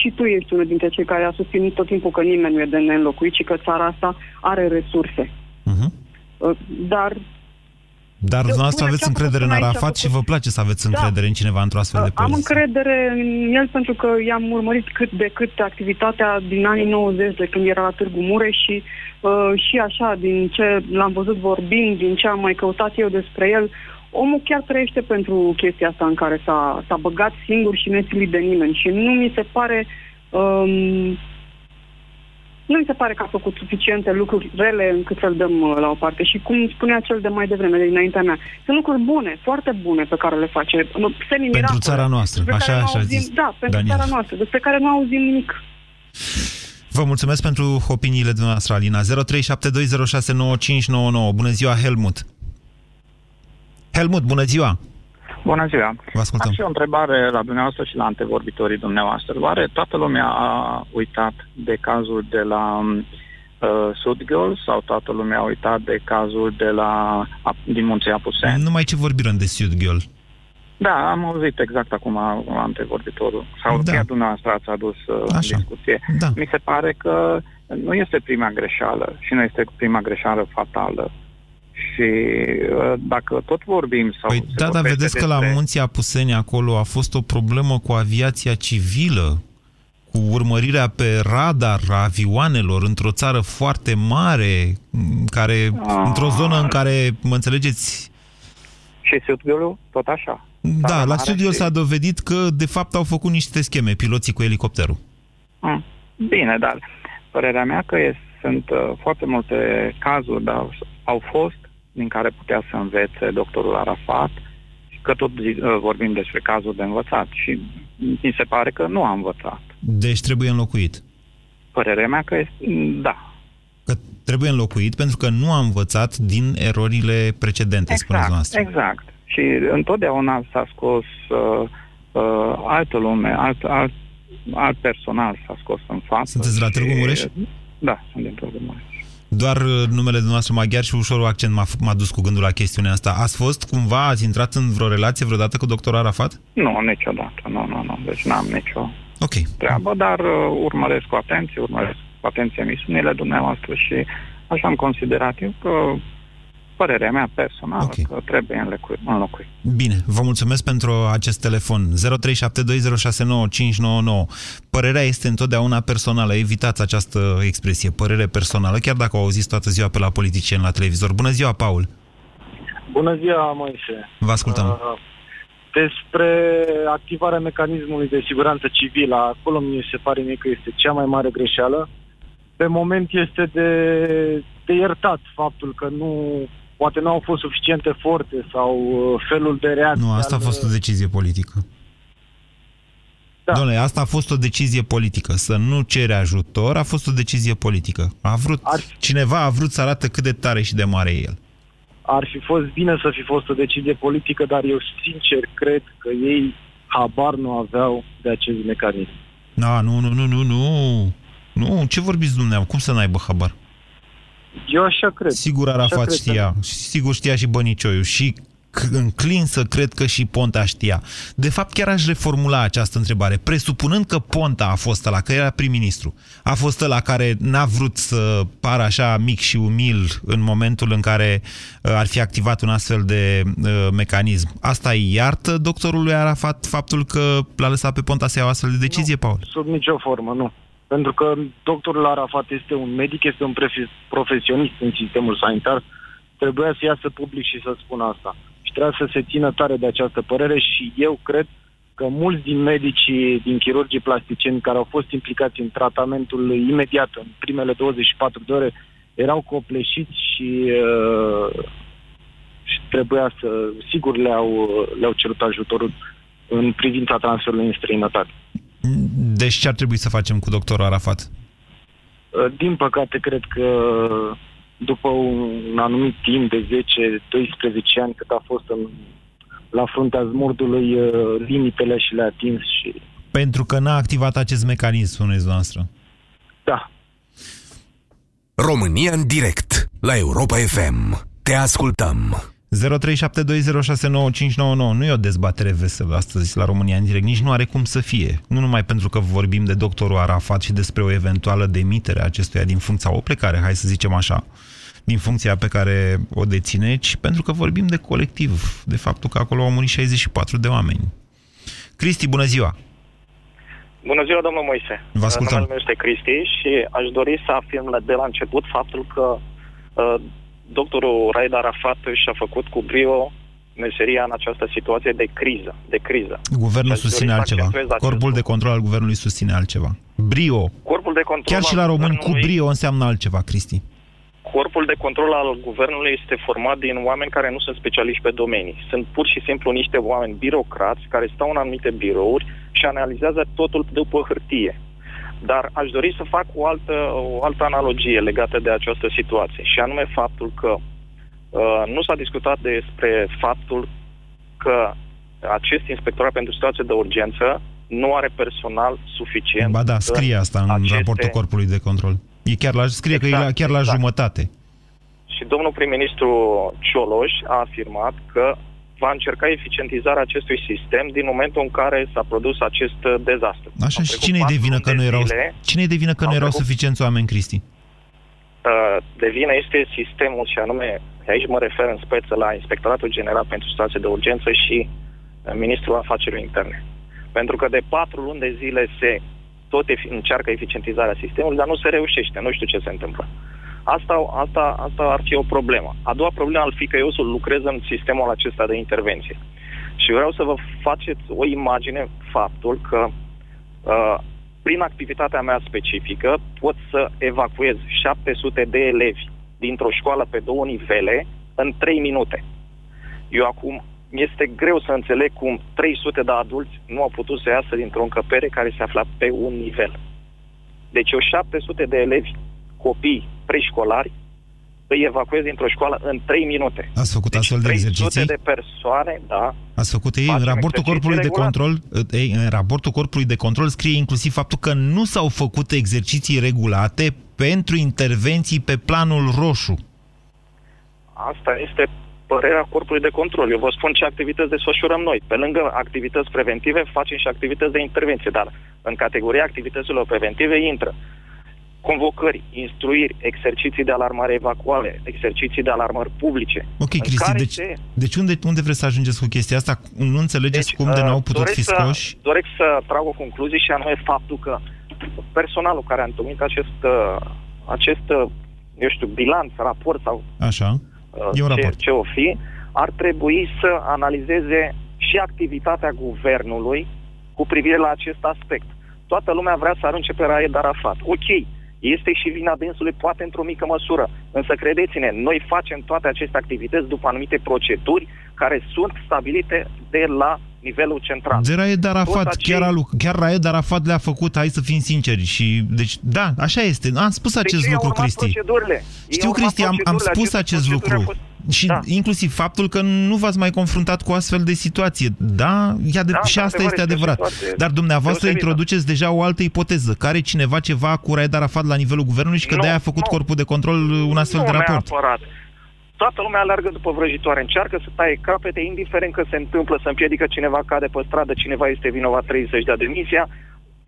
Și tu ești unul dintre cei care a susținut tot timpul că nimeni nu e de neînlocuit și că țara asta are resurse. Uh-huh. Uh, Dar Dar dumneavoastră până aveți ce a încredere în făcut aici, a Arafat și făcut- vă place să aveți Da. încredere în cineva într-o astfel de Am poziție. încredere în el pentru că i-am urmărit cât de cât activitatea din anii 90 de când era la Târgu Mureș și, uh, și așa, din ce l-am văzut vorbind, din ce am mai căutat eu despre el, omul chiar trăiește pentru chestia asta în care s-a, s-a băgat singur și nesilit de nimeni și nu mi se pare um, nu mi se pare că a făcut suficiente lucruri rele încât să-l dăm uh, la o parte. Și cum spunea cel de mai devreme, de dinaintea mea, sunt lucruri bune, foarte bune pe care le face. Nu, semi-miracole, Pentru țara noastră, despre așa care nu așa auzim, zis Da, pentru Daniel. țara noastră, despre care nu auzim nimic. Vă mulțumesc pentru opiniile dumneavoastră, Alina. 0372069599. Bună ziua, Helmut. Helmut, bună ziua! Bună ziua! Vă ascultăm. Am și o întrebare la dumneavoastră și la antevorbitorii dumneavoastră. Oare toată lumea a uitat de cazul de la uh, Sudgirl sau toată lumea a uitat de cazul de la, a, din Munții Apuseni? Numai ce vorbim de Sudghiol. Da, am auzit exact acum antevorbitorul. Sau Da. chiar dumneavoastră ați adus uh, în Așa. discuție. Da. Mi se pare că nu este prima greșeală și nu este prima greșeală fatală. Și uh, dacă tot vorbim sau Păi se da, dar vorbește vedeți că la despre- Munții Apuseni acolo a fost o problemă cu aviația civilă, cu urmărirea pe radar a avioanelor într-o țară foarte mare, m, care, Ah. într-o zonă în care, mă înțelegeți, Și Sudgul tot așa. Da, la mare studiul și- s-a dovedit că, de fapt, au făcut niște scheme, piloții cu elicopterul. Mm. Bine, dar părerea mea că e, sunt uh, foarte multe cazuri, dar au fost din care putea să învețe doctorul Arafat și că tot zi- uh, vorbim despre cazuri de învățat și mi se pare că nu a învățat. Deci trebuie înlocuit. Părerea mea că este, da, Că trebuie înlocuit pentru că nu a învățat din erorile precedente, spuneți noastră. exact. Și întotdeauna s-a scos uh, uh, altă lume, alt, alt, alt personal s-a scos în față. Sunteți la Târgu și- Mureș? Da, sunt din Târgu Mureș. Doar uh, numele dumneavoastră maghiar și ușor accent m-a, f- m-a dus cu gândul la chestiunea asta. Ați fost cumva, ați intrat în vreo relație vreodată cu doctorul Arafat? Nu, niciodată, nu, nu, nu, deci n-am nicio Ok. treabă, dar uh, urmăresc cu atenție, urmăresc cu atenție emisiunile dumneavoastră și așa am considerat eu că părerea mea personală okay. că trebuie înlocuit. înlocuit. Bine, vă mulțumesc pentru acest telefon. 0372069599. Părerea este întotdeauna personală. Evitați această expresie, părere personală, chiar dacă o auziți toată ziua pe la politicieni la televizor. Bună ziua, Paul! Bună ziua, Moise. Vă ascultăm. Uh, Despre activarea mecanismului de siguranță civilă, acolo mi se pare mie că este cea mai mare greșeală. Pe moment este de, de iertat faptul că nu, poate nu au fost suficiente forțe sau uh, felul de reacție. Nu, asta a al- fost o decizie politică. Da. Doamne, asta a fost o decizie politică. Să nu cere ajutor a fost o decizie politică. A vrut, cineva a vrut să arate cât de tare și de mare e el. Ar fi fost bine să fi fost o decizie politică, dar eu sincer cred că ei habar nu aveau de acest mecanism. Da, nu, nu, nu, nu, nu. Nu, ce vorbiți dumneavoastră? Cum să n-aibă habar? Eu așa cred. Sigur Așa Arafat cred. știa, și sigur știa și Bănicioiu și c- înclin să cred că și Ponta știa. De fapt, chiar aș reformula această întrebare. Presupunând că Ponta a fost ăla, că era prim-ministru, a fost ăla care n-a vrut să pară așa mic și umil în momentul în care uh, ar fi activat un astfel de uh, mecanism. Asta îi iartă doctorului Arafat faptul că l-a lăsat pe Ponta să ia o astfel de decizie, Paul? Sub nicio formă, nu. Pentru că doctorul Arafat este un medic, este un prefi- profesionist în sistemul sanitar. Trebuia să iasă public și să spună asta. Și trebuia să se țină tare de această părere și eu cred că mulți din medicii, din chirurgii plasticieni care au fost implicați în tratamentul imediat, în primele 24 de ore, erau copleșiți și, uh, și trebuia să, sigur le-au, le-au cerut ajutorul în privința transferului în străinătate. Deci ce ar trebui să facem cu doctorul Arafat? Uh, Din păcate, cred că după un anumit timp de 10-12 ani cât a fost în, la fruntea zmurdului, uh, limitele și le-a atins și Pentru că n-a activat acest mecanism, spuneți noastră. da, România în direct la Europa FM. Te ascultăm. 0372069599 Nu e o dezbatere veselă astăzi la România în direct, nici nu are cum să fie. Nu numai pentru că vorbim de doctorul Arafat și despre o eventuală demitere a acestuia din funcția, o plecare, hai să zicem așa, din funcția pe care o deține, ci pentru că vorbim de colectiv, de faptul că acolo au murit 64 de oameni. Cristi, bună ziua! Bună ziua, domnul Moise. Vă ascultăm. Numele meu este Cristi și aș dori să afirm de la început faptul că uh, doctorul Raed Arafat și-a făcut cu brio meseria în această situație de criză. De criză. Guvernul Și aș dori susține să altceva. accentuez acest Corpul de control al guvernului susține altceva. Brio. Corpul de control Chiar și al la români cu guvernului- brio înseamnă altceva, Cristi. Corpul de control al guvernului este format din oameni care nu sunt specialiști pe domenii. Sunt pur și simplu niște oameni birocrați care stau în anumite birouri și analizează totul după hârtie. Dar aș dori să fac o altă, o altă analogie legată de această situație, și anume faptul că uh, nu s-a discutat despre faptul că acest inspectorat pentru situații de urgență nu are personal suficient. Ba da, scrie în asta în aceste- raportul corpului de control. E chiar la, scrie că e la, chiar la jumătate. Și domnul prim-ministru Cioloș a afirmat că va încerca eficientizarea acestui sistem din momentul în care s-a produs acest uh, dezastru. Așa și cine e de vină că nu erau, cine e de vină că nu erau suficienți oameni, Cristi? Uh, de vină este sistemul și anume, aici mă refer în speță la Inspectoratul General pentru Situații de Urgență și uh, Ministrul Afacerilor Interne. Pentru că de patru luni de zile se tot efi- încearcă eficientizarea sistemului, dar nu se reușește. Nu știu ce se întâmplă. Asta, asta, asta ar fi o problemă. A doua problemă ar fi că eu să lucrez în sistemul acesta de intervenție. Și vreau să vă faceți o imagine faptul că uh, prin activitatea mea specifică pot să evacuez 700 de elevi dintr-o școală pe două nivele în 3 minute. Eu acum este greu să înțeleg cum 300 de adulți nu au putut să iasă dintr-o încăpere care se afla pe un nivel. Deci eu 700 de elevi, copii preșcolari, îi evacuez dintr-o școală în 3 minute. Ați făcut deci astfel de 300 exerciții? de persoane, da. Ați făcut ei, în Facem raportul exerciții corpului de regulat. control, ei, în raportul corpului de control scrie inclusiv faptul că nu s-au făcut exerciții regulate pentru intervenții pe planul roșu. Asta este părerea corpului de control. Eu vă spun ce activități desfășurăm noi. Pe lângă activități preventive, facem și activități de intervenție, dar în categoria activităților preventive intră convocări, instruiri, exerciții de alarmare evacuare, exerciții de alarmări publice. Ok, în Cristi, care deci, se- deci unde, unde vreți să ajungeți cu chestia asta? Nu înțelegeți cum de uh, n-au putut doresc fi să, scoși? Doresc să trag o concluzie și anume faptul că personalul care a întocmit acest, uh, acest uh, eu știu, bilanț, raport sau Așa. uh, E un ce, raport. ce o fi, ar trebui să analizeze și activitatea guvernului cu privire la acest aspect. Toată lumea vrea să arunce pe Raed Arafat. Ok, este și vina dânsului, poate într-o mică măsură. Însă credeți-ne, noi facem toate aceste activități după anumite proceduri care sunt stabilite de la nivelul central. De Raed Arafat, Toți acei- chiar, alu, chiar Raed Arafat le-a făcut, hai să fim sinceri. Și, deci, da, așa este. Am spus Deci acest ei au lucru, urmat Cristi. procedurile. Ei Știu, au urmat Cristi, am, am procedurile. spus Aceste acest proceduri lucru. Au fost- Și Da. inclusiv faptul că nu v-ați mai confruntat cu astfel de situație. Da, e ade- Da, și asta într-adevăr, este este o adevărat. situație Dar dumneavoastră deosebită. introduceți deja o altă ipoteză. Care cineva ceva cu Raed Arafat la nivelul guvernului și că Nu, de-aia a făcut nu. corpul de control un astfel nu de raport. neapărat. Toată lumea alergă după vrăjitoare, încearcă să taie capete, indiferent că se întâmplă, să împiedică cineva cade pe stradă, cineva este vinovat, trebuie să-și dea demisia.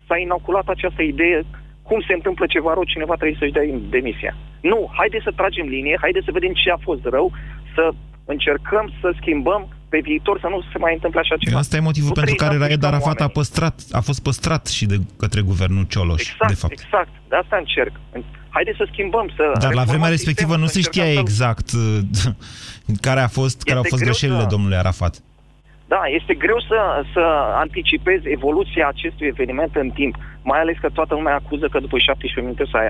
S-a inoculat această idee, cum se întâmplă ceva rău, cineva trebuie să-și dea demisia. Nu, haideți să tragem linie, haideți să vedem ce a fost rău, să încercăm să schimbăm pe viitor să nu se mai întâmple așa ceva. Asta e motivul Nu pentru trebuie care să Raed aplicăm Arafat a, oamenii. păstrat, a fost păstrat și de către guvernul Cioloș, Exact, de fapt. exact. De asta încerc. Haideți să schimbăm, să Dar la reformăm vremea respectivă sistemul, nu să se știa încercăm să- exact uh, care, a fost, care au Este fost greu greșelile să- domnului Arafat. Da, este greu să, să anticipezi evoluția acestui eveniment în timp, mai ales că toată lumea acuză că după 17 minute s-a,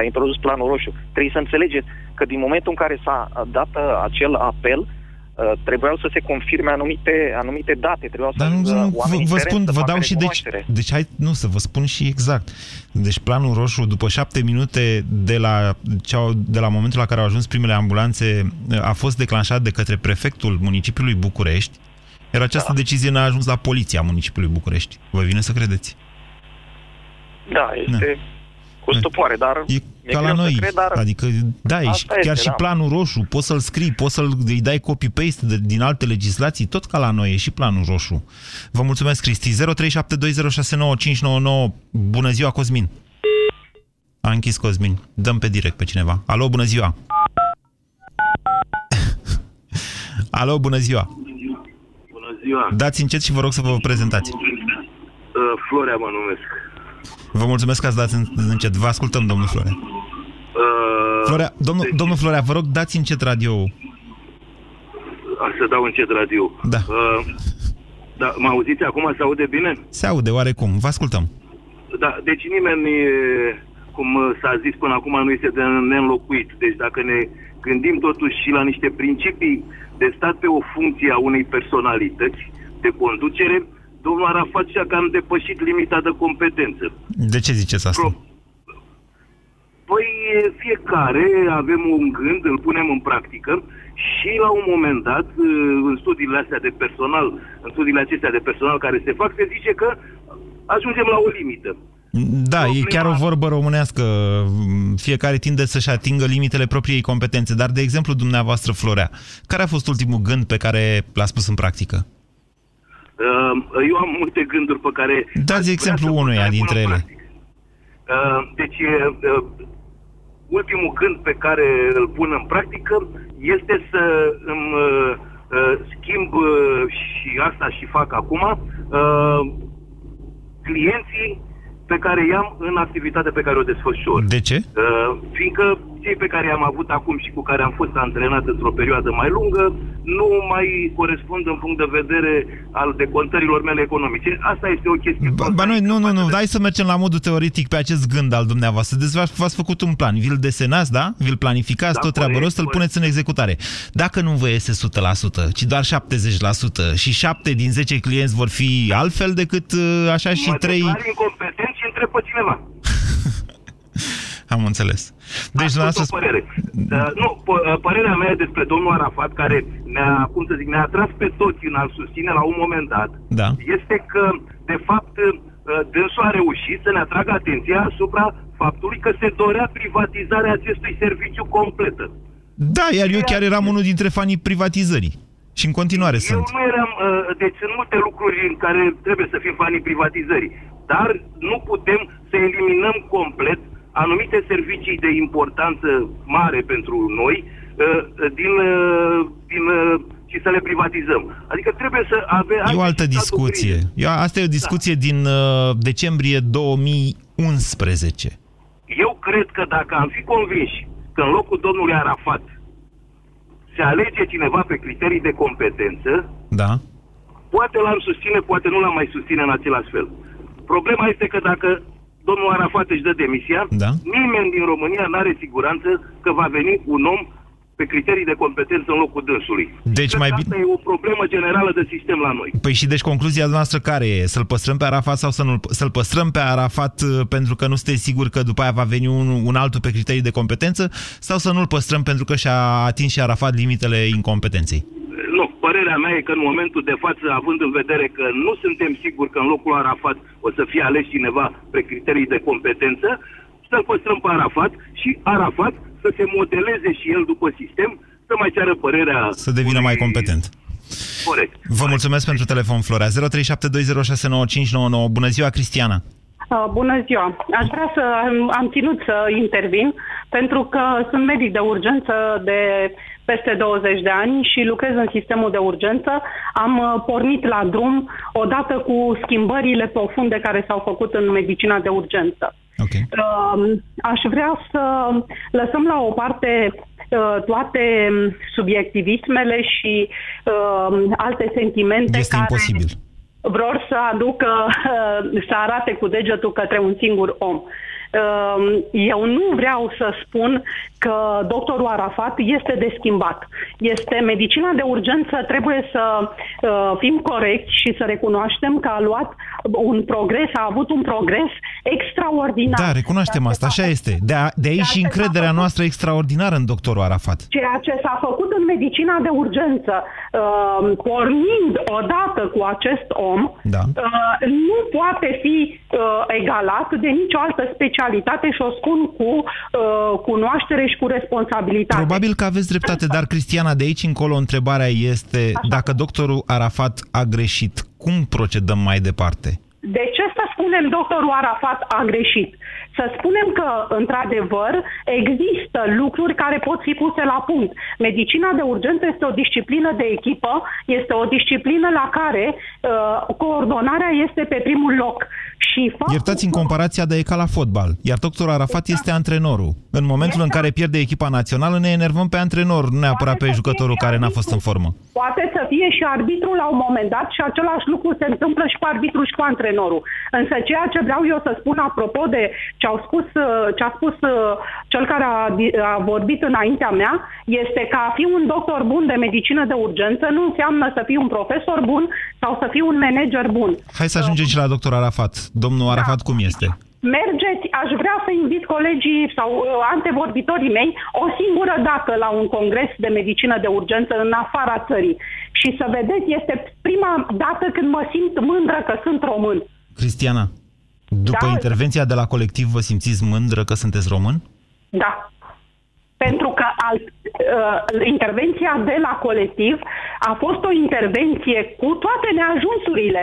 s-a introdus planul roșu. Trebuie să înțelegeți că din momentul în care s-a dat uh, acel apel, uh, trebuiau să se confirme anumite, anumite date, trebuiau Dar să nu, ajungă nu, vă, oamenii vă în teren spun, să vă facă dau și deci, recunoaștere. deci hai, nu, să vă spun și exact. Deci planul roșu, după șapte minute de la, ce au- de la momentul la care au ajuns primele ambulanțe, a fost declanșat de către prefectul municipiului București, iar această Da. decizie n-a ajuns la poliția municipiului București. Vă vine să credeți? Da, este cu stupoare, dar E mi-e ca la greu să noi. cred, dar Adică, da, e și, Asta chiar este, și da. planul roșu, poți să-l scrii, poți să-l îi dai copy-paste de, din alte legislații, tot ca la noi, e și planul roșu. Vă mulțumesc, Cristi. 0372069599. Bună ziua, Cosmin. A închis Cosmin. Dăm pe direct pe cineva. Alo, bună ziua. Alo, bună ziua. Bună ziua. Dați încet și vă rog să vă prezentați. Uh, Florea mă numesc. Vă mulțumesc că ați dat în- încet. Vă ascultăm, domnul Florea. Uh, Florea, domnul, domnul Florea, vă rog, dați încet radio Aș să dau încet radio. Da. Uh, da, mă auziți acum? Se aude bine? Se aude oarecum. Vă ascultăm. Da, deci nimeni, e, cum s-a zis până acum, nu este de neînlocuit. Deci dacă ne gândim totuși și la niște principii de stat pe o funcție a unei personalități de conducere, domnul Arafat și-a cam depășit limita de competență. De ce ziceți asta? Păi fiecare avem un gând, îl punem în practică și la un moment dat, în studiile astea de personal, în studiile acestea de personal care se fac, se zice că ajungem la o limită. Da, e chiar o vorbă românească. Fiecare tinde să-și atingă limitele propriei competențe. Dar, de exemplu, dumneavoastră, Florea, care a fost ultimul gând pe care l-ați pus în practică? Uh, Eu am multe gânduri pe care... Dați exemplu unuia dintre ele. Uh, Deci, uh, ultimul gând pe care îl pun în practică este să îmi uh, uh, schimb uh, și asta și fac acum uh, clienții pe care i-am în activitatea pe care o desfășor. De ce? Uh, fiindcă cei pe care i-am avut acum și cu care am fost antrenat într-o perioadă mai lungă nu mai corespund în punct de vedere al decontărilor mele economice. Asta este o chestie... Ba, ba noi, nu, nu, nu, hai să mergem la modul teoretic pe acest gând al dumneavoastră. Deci v-ați făcut un plan, vi-l desenați, da? Vi-l planificați, da, tot treabă rost, îl puneți în executare. Dacă nu vă iese 100%, ci doar 70% și 7 din 10 clienți vor fi altfel decât uh, așa și mă 3... incompetent și întreb pe cineva. Am înțeles. Deci, Ascult o părere. Uh, nu, p- uh, părerea mea despre domnul Arafat, care ne-a, cum să zic, ne-a atras pe toți în a-l susține la un moment dat, da. este că, de fapt, uh, dânsul a reușit să ne atragă atenția asupra faptului că se dorea privatizarea acestui serviciu completă. Da, iar eu chiar eram unul dintre fanii privatizării. Și în continuare eu sunt. nu eram, uh, deci sunt multe lucruri în care trebuie să fim fanii privatizării, dar nu putem să eliminăm complet anumite servicii de importanță mare pentru noi uh, din, uh, din, uh, și să le privatizăm. Adică trebuie să avem... E o altă discuție. E- Asta e o discuție din uh, decembrie 2011. Eu cred că dacă am fi convinși că în locul domnului Arafat se alege cineva pe criterii de competență, Da. poate l-am susține, poate nu l-am mai susține în același fel. Problema este că dacă domnul Arafat își dă demisia, Da. nimeni din România nu are siguranță că va veni un om pe criterii de competență în locul dânsului. Deci Cred mai că bine- Asta e o problemă generală de sistem la noi. Păi și deci concluzia noastră care e? Să-l păstrăm pe Arafat sau să nu să-l păstrăm pe Arafat uh, pentru că nu sunteți sigur că după aia va veni un, un altul pe criterii de competență sau să nu-l păstrăm pentru că și-a atins și Arafat limitele incompetenței? Nu, părerea mea e că în momentul de față, având în vedere că nu suntem siguri că în locul Arafat o să fie ales cineva pe criterii de competență, să-l păstrăm pe Arafat și Arafat să se modeleze și el după sistem, să mai ceară părerea... Să devină mai competent. Corect. Vă mulțumesc pentru telefon, Florea. 0372069599. Bună ziua, Cristiana. Uh, Bună ziua! Aș vrea să am, am ținut să intervin pentru că sunt medic de urgență de peste 20 de ani și lucrez în sistemul de urgență. Am uh, pornit la drum odată cu schimbările profunde care s-au făcut în medicina de urgență. Okay. Aș vrea să lăsăm la o parte uh, toate um, subiectivismele și uh, alte sentimente Este care imposibil. vor să aducă, să arate cu degetul către un singur om. Um, Eu nu vreau să spun că doctorul Arafat este de schimbat. Este medicina de urgență, trebuie să uh, fim corecți și să recunoaștem că a luat un progres, a avut un progres extraordinar. Da, recunoaștem asta, așa este. De, a, de aici și încrederea noastră extraordinară în doctorul Arafat. Ceea ce s-a făcut în medicina de urgență, uh, pornind odată cu acest om, Da. uh, nu poate fi uh, egalat de nicio altă specialitate și o spun cu uh, cunoaștere și cu responsabilitate. Probabil că aveți dreptate, dar Cristiana, de aici încolo întrebarea este dacă doctorul Arafat a greșit, cum procedăm mai departe? De ce să spunem doctorul Arafat a greșit? Să spunem că, într-adevăr, există lucruri care pot fi puse la punct. Medicina de urgență este o disciplină de echipă, este o disciplină la care uh, coordonarea este pe primul loc. Și faptul Iertați în comparația de e ca la fotbal, iar doctorul Arafat este antrenorul. În momentul în care pierde echipa națională, ne enervăm pe antrenor, nu neapărat pe jucătorul care n-a fost în formă. Poate să fie și arbitru la un moment dat și același lucru se întâmplă și cu arbitru și cu antrenorul. Însă ceea ce vreau eu să spun apropo de ce, au spus, uh, ce a spus uh, cel care a, di- a vorbit înaintea mea, este că a fi un doctor bun de medicină de urgență nu înseamnă să fii un profesor bun sau să fii un manager bun. Hai să ajungem și la doctor Arafat. Domnul Arafat cum este? Mergeți, aș vrea să invit colegii sau uh, antevorbitorii mei o singură dată la un congres de medicină de urgență în afara țării. Și să vedeți, este prima dată când mă simt mândră că sunt român. Cristiana, după Da. intervenția de la colectiv vă simțiți mândră că sunteți român? Da. Pentru că alt, uh, intervenția de la colectiv a fost o intervenție cu toate neajunsurile.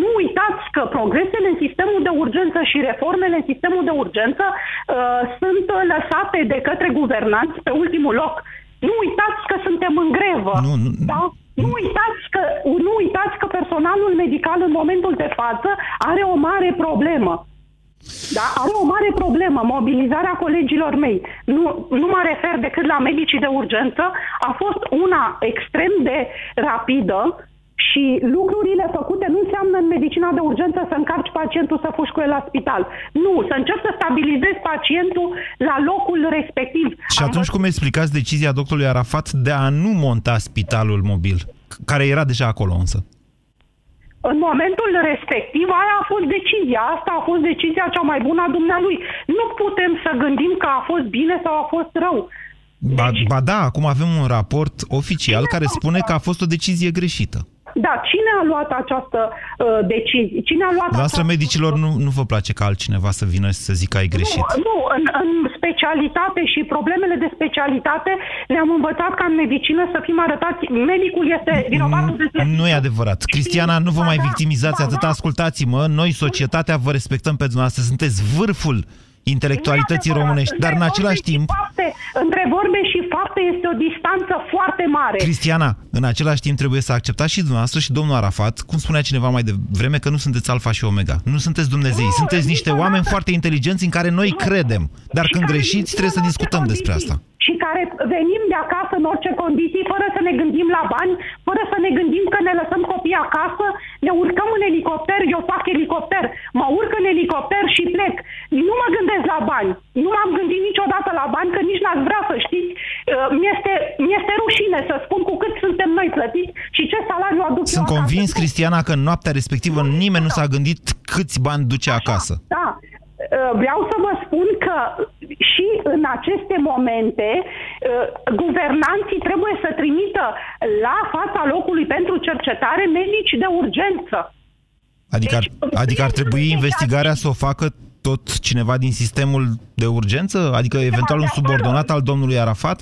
Nu uitați că progresele în sistemul de urgență și reformele în sistemul de urgență uh, sunt lăsate de către guvernanți pe ultimul loc. Nu uitați că suntem în grevă. Nu, nu, da? Nu uitați, că, nu uitați că personalul medical în momentul de față are o mare problemă. Da, are o mare problemă, mobilizarea colegilor mei. Nu, nu mă refer decât la medicii de urgență. A fost una extrem de rapidă și lucrurile făcute nu înseamnă în medicina de urgență să încarci pacientul să fugi cu el la spital. Nu, să încerci să stabilizezi pacientul la locul respectiv. Și atunci cum explicați decizia doctorului Arafat de a nu monta spitalul mobil, care era deja acolo însă? În momentul respectiv, aia a fost decizia. Asta a fost decizia cea mai bună a dumnealui. Nu putem să gândim că a fost bine sau a fost rău. Ba, ba da, acum avem un raport oficial care spune că a fost o decizie greșită. Da, cine a luat această uh, decizie? Cine a luat Voastră această... medicilor nu, nu vă place ca altcineva să vină și să zică ai greșit. Nu, nu în, în specialitate și problemele de specialitate ne-am învățat ca în medicină să fim arătați. Medicul este vinovatul de... Nu e adevărat. Cristiana, nu vă mai Da, victimizați da, atât, da. ascultați-mă. Noi, societatea, vă respectăm pe dumneavoastră. Sunteți vârful intelectualității românești, dar în același timp... Fapte, între vorbe și fapte este o distanță foarte mare. Cristiana, în același timp trebuie să acceptați și dumneavoastră și domnul Arafat, cum spunea cineva mai devreme, că nu sunteți alfa și omega. Nu sunteți Dumnezei, Nu, sunteți niște niciodată. oameni foarte inteligenți în care noi credem. Dar când care greșiți, trebuie să discutăm despre asta. Și care venim de acasă în orice condiții, fără să ne gândim la bani, fără să ne gândim că ne lăsăm copiii acasă, ne urcăm în elicopter, eu fac elicopter, mă urc în elicopter și plec. Nu mă gândesc la bani. Nu m-am gândit niciodată la bani, că nici n-aș vrea să știți. Uh, Mi-este, mi-este rușine să spun cu cât suntem noi plătiți și ce salariu aduc Sunt eu convins, acasă. Cristiana, că în noaptea respectivă nimeni nu s-a gândit câți bani duce acasă. Da. Uh, Vreau să vă spun că și în aceste momente uh, guvernanții trebuie să trimită la fața locului pentru cercetare medici de urgență. Adică ar, adică ar trebui investigarea să o facă tot cineva din sistemul de urgență? Adică eventual un subordonat al domnului Arafat?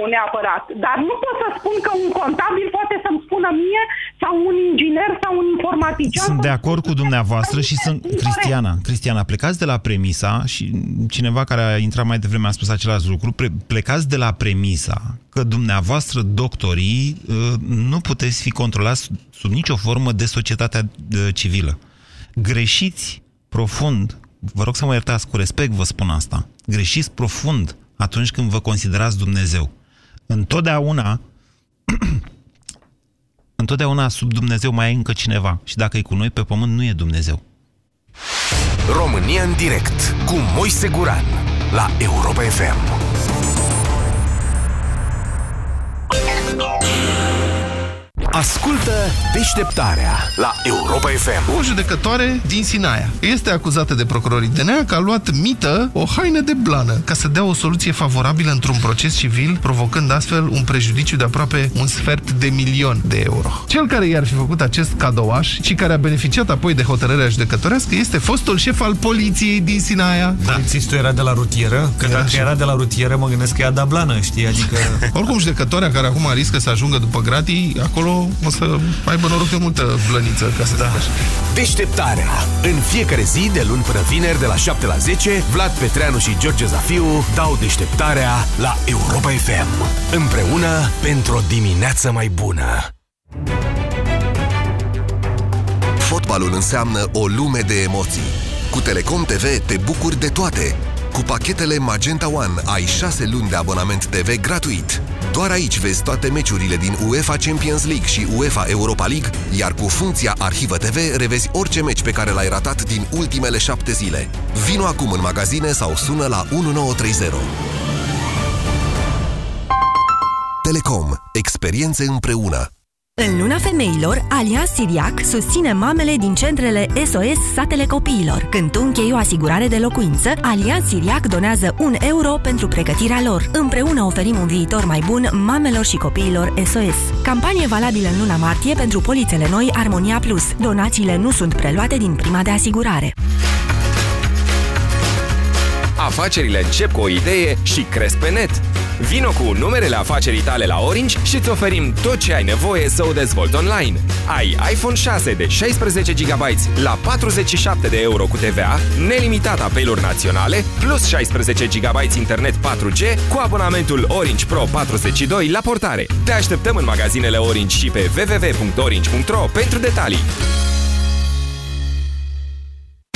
Nu neapărat, dar nu pot să spun că un contabil poate să-mi spună mie sau un inginer sau un informatician. Sunt de acord cu dumneavoastră și sunt... Cristiana, Cristiana, plecați de la premisa și cineva care a intrat mai devreme a spus același lucru, pre- plecați de la premisa că dumneavoastră, doctorii, uh, nu puteți fi controlați sub nicio formă de societatea uh, civilă. Greșiți profund, vă rog să mă iertați cu respect, vă spun asta, greșiți profund atunci când vă considerați Dumnezeu. Întotdeauna întotdeauna sub Dumnezeu mai e încă cineva. Și dacă e cu noi pe pământ, nu e Dumnezeu. România în direct cu Moise Guran la Europa FM. Ascultă deșteptarea la Europa FM. O judecătoare din Sinaia este acuzată de procurorii DNA că a luat mită o haină de blană ca să dea o soluție favorabilă într-un proces civil, provocând astfel un prejudiciu de aproape un sfert de milion de euro. Cel care i-ar fi făcut acest cadouaș și care a beneficiat apoi de hotărârea judecătorească este fostul șef al poliției din Sinaia. Da. Polițistul era de la rutieră? Că Era dacă și- era de la rutieră, mă gândesc că e da blană, știi? Adică... Oricum, judecătoarea care acum riscă să ajungă după gratii, acolo o să aibă noroc de multă blăniță, ca să da. zic așa. Deșteptarea. În fiecare zi, de luni până vineri, de la 7 la 10, Vlad Petreanu și George Zafiu dau deșteptarea la Europa FM. Împreună pentru o dimineață mai bună. Fotbalul înseamnă o lume de emoții. Cu Telecom TV te bucuri de toate. Cu pachetele Magenta One ai 6 luni de abonament TV gratuit. Doar aici vezi toate meciurile din UEFA Champions League și UEFA Europa League, iar cu funcția Arhivă TV revezi orice meci pe care l-ai ratat din ultimele 7 zile. Vino acum în magazine sau sună la 1930. Telecom. Experiențe împreună. În luna femeilor, Alianz Siriac susține mamele din centrele SOS Satele Copiilor. Când tu închei o asigurare de locuință, Alianz Siriac donează un euro pentru pregătirea lor. Împreună oferim un viitor mai bun mamelor și copiilor SOS. Campanie valabilă în luna martie pentru polițele noi Armonia Plus. Donațiile nu sunt preluate din prima de asigurare. Afacerile încep cu o idee și cresc pe net. Vino cu numerele afacerii tale la Orange și îți oferim tot ce ai nevoie să o dezvolți online. Ai iPhone 6 de 16 GB la 47 de euro cu TVA, nelimitat apeluri naționale, plus 16 GB internet 4G cu abonamentul Orange Pro 42 la portare. Te așteptăm în magazinele Orange și pe www.orange.ro pentru detalii.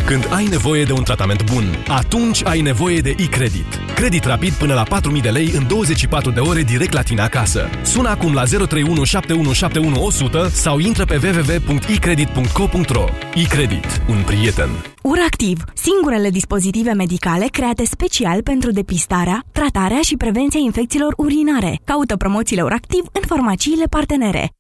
Când ai nevoie de un tratament bun, atunci ai nevoie de e-credit. Credit rapid până la 4.000 de lei în 24 de ore direct la tine acasă. Sună acum la 031 7171 100 sau intră pe www.ecredit.co.ro. E-credit. Un prieten. Uractiv, singurele dispozitive medicale create special pentru depistarea, tratarea și prevenția infecțiilor urinare. Caută promoțiile Uractiv în farmaciile partenere.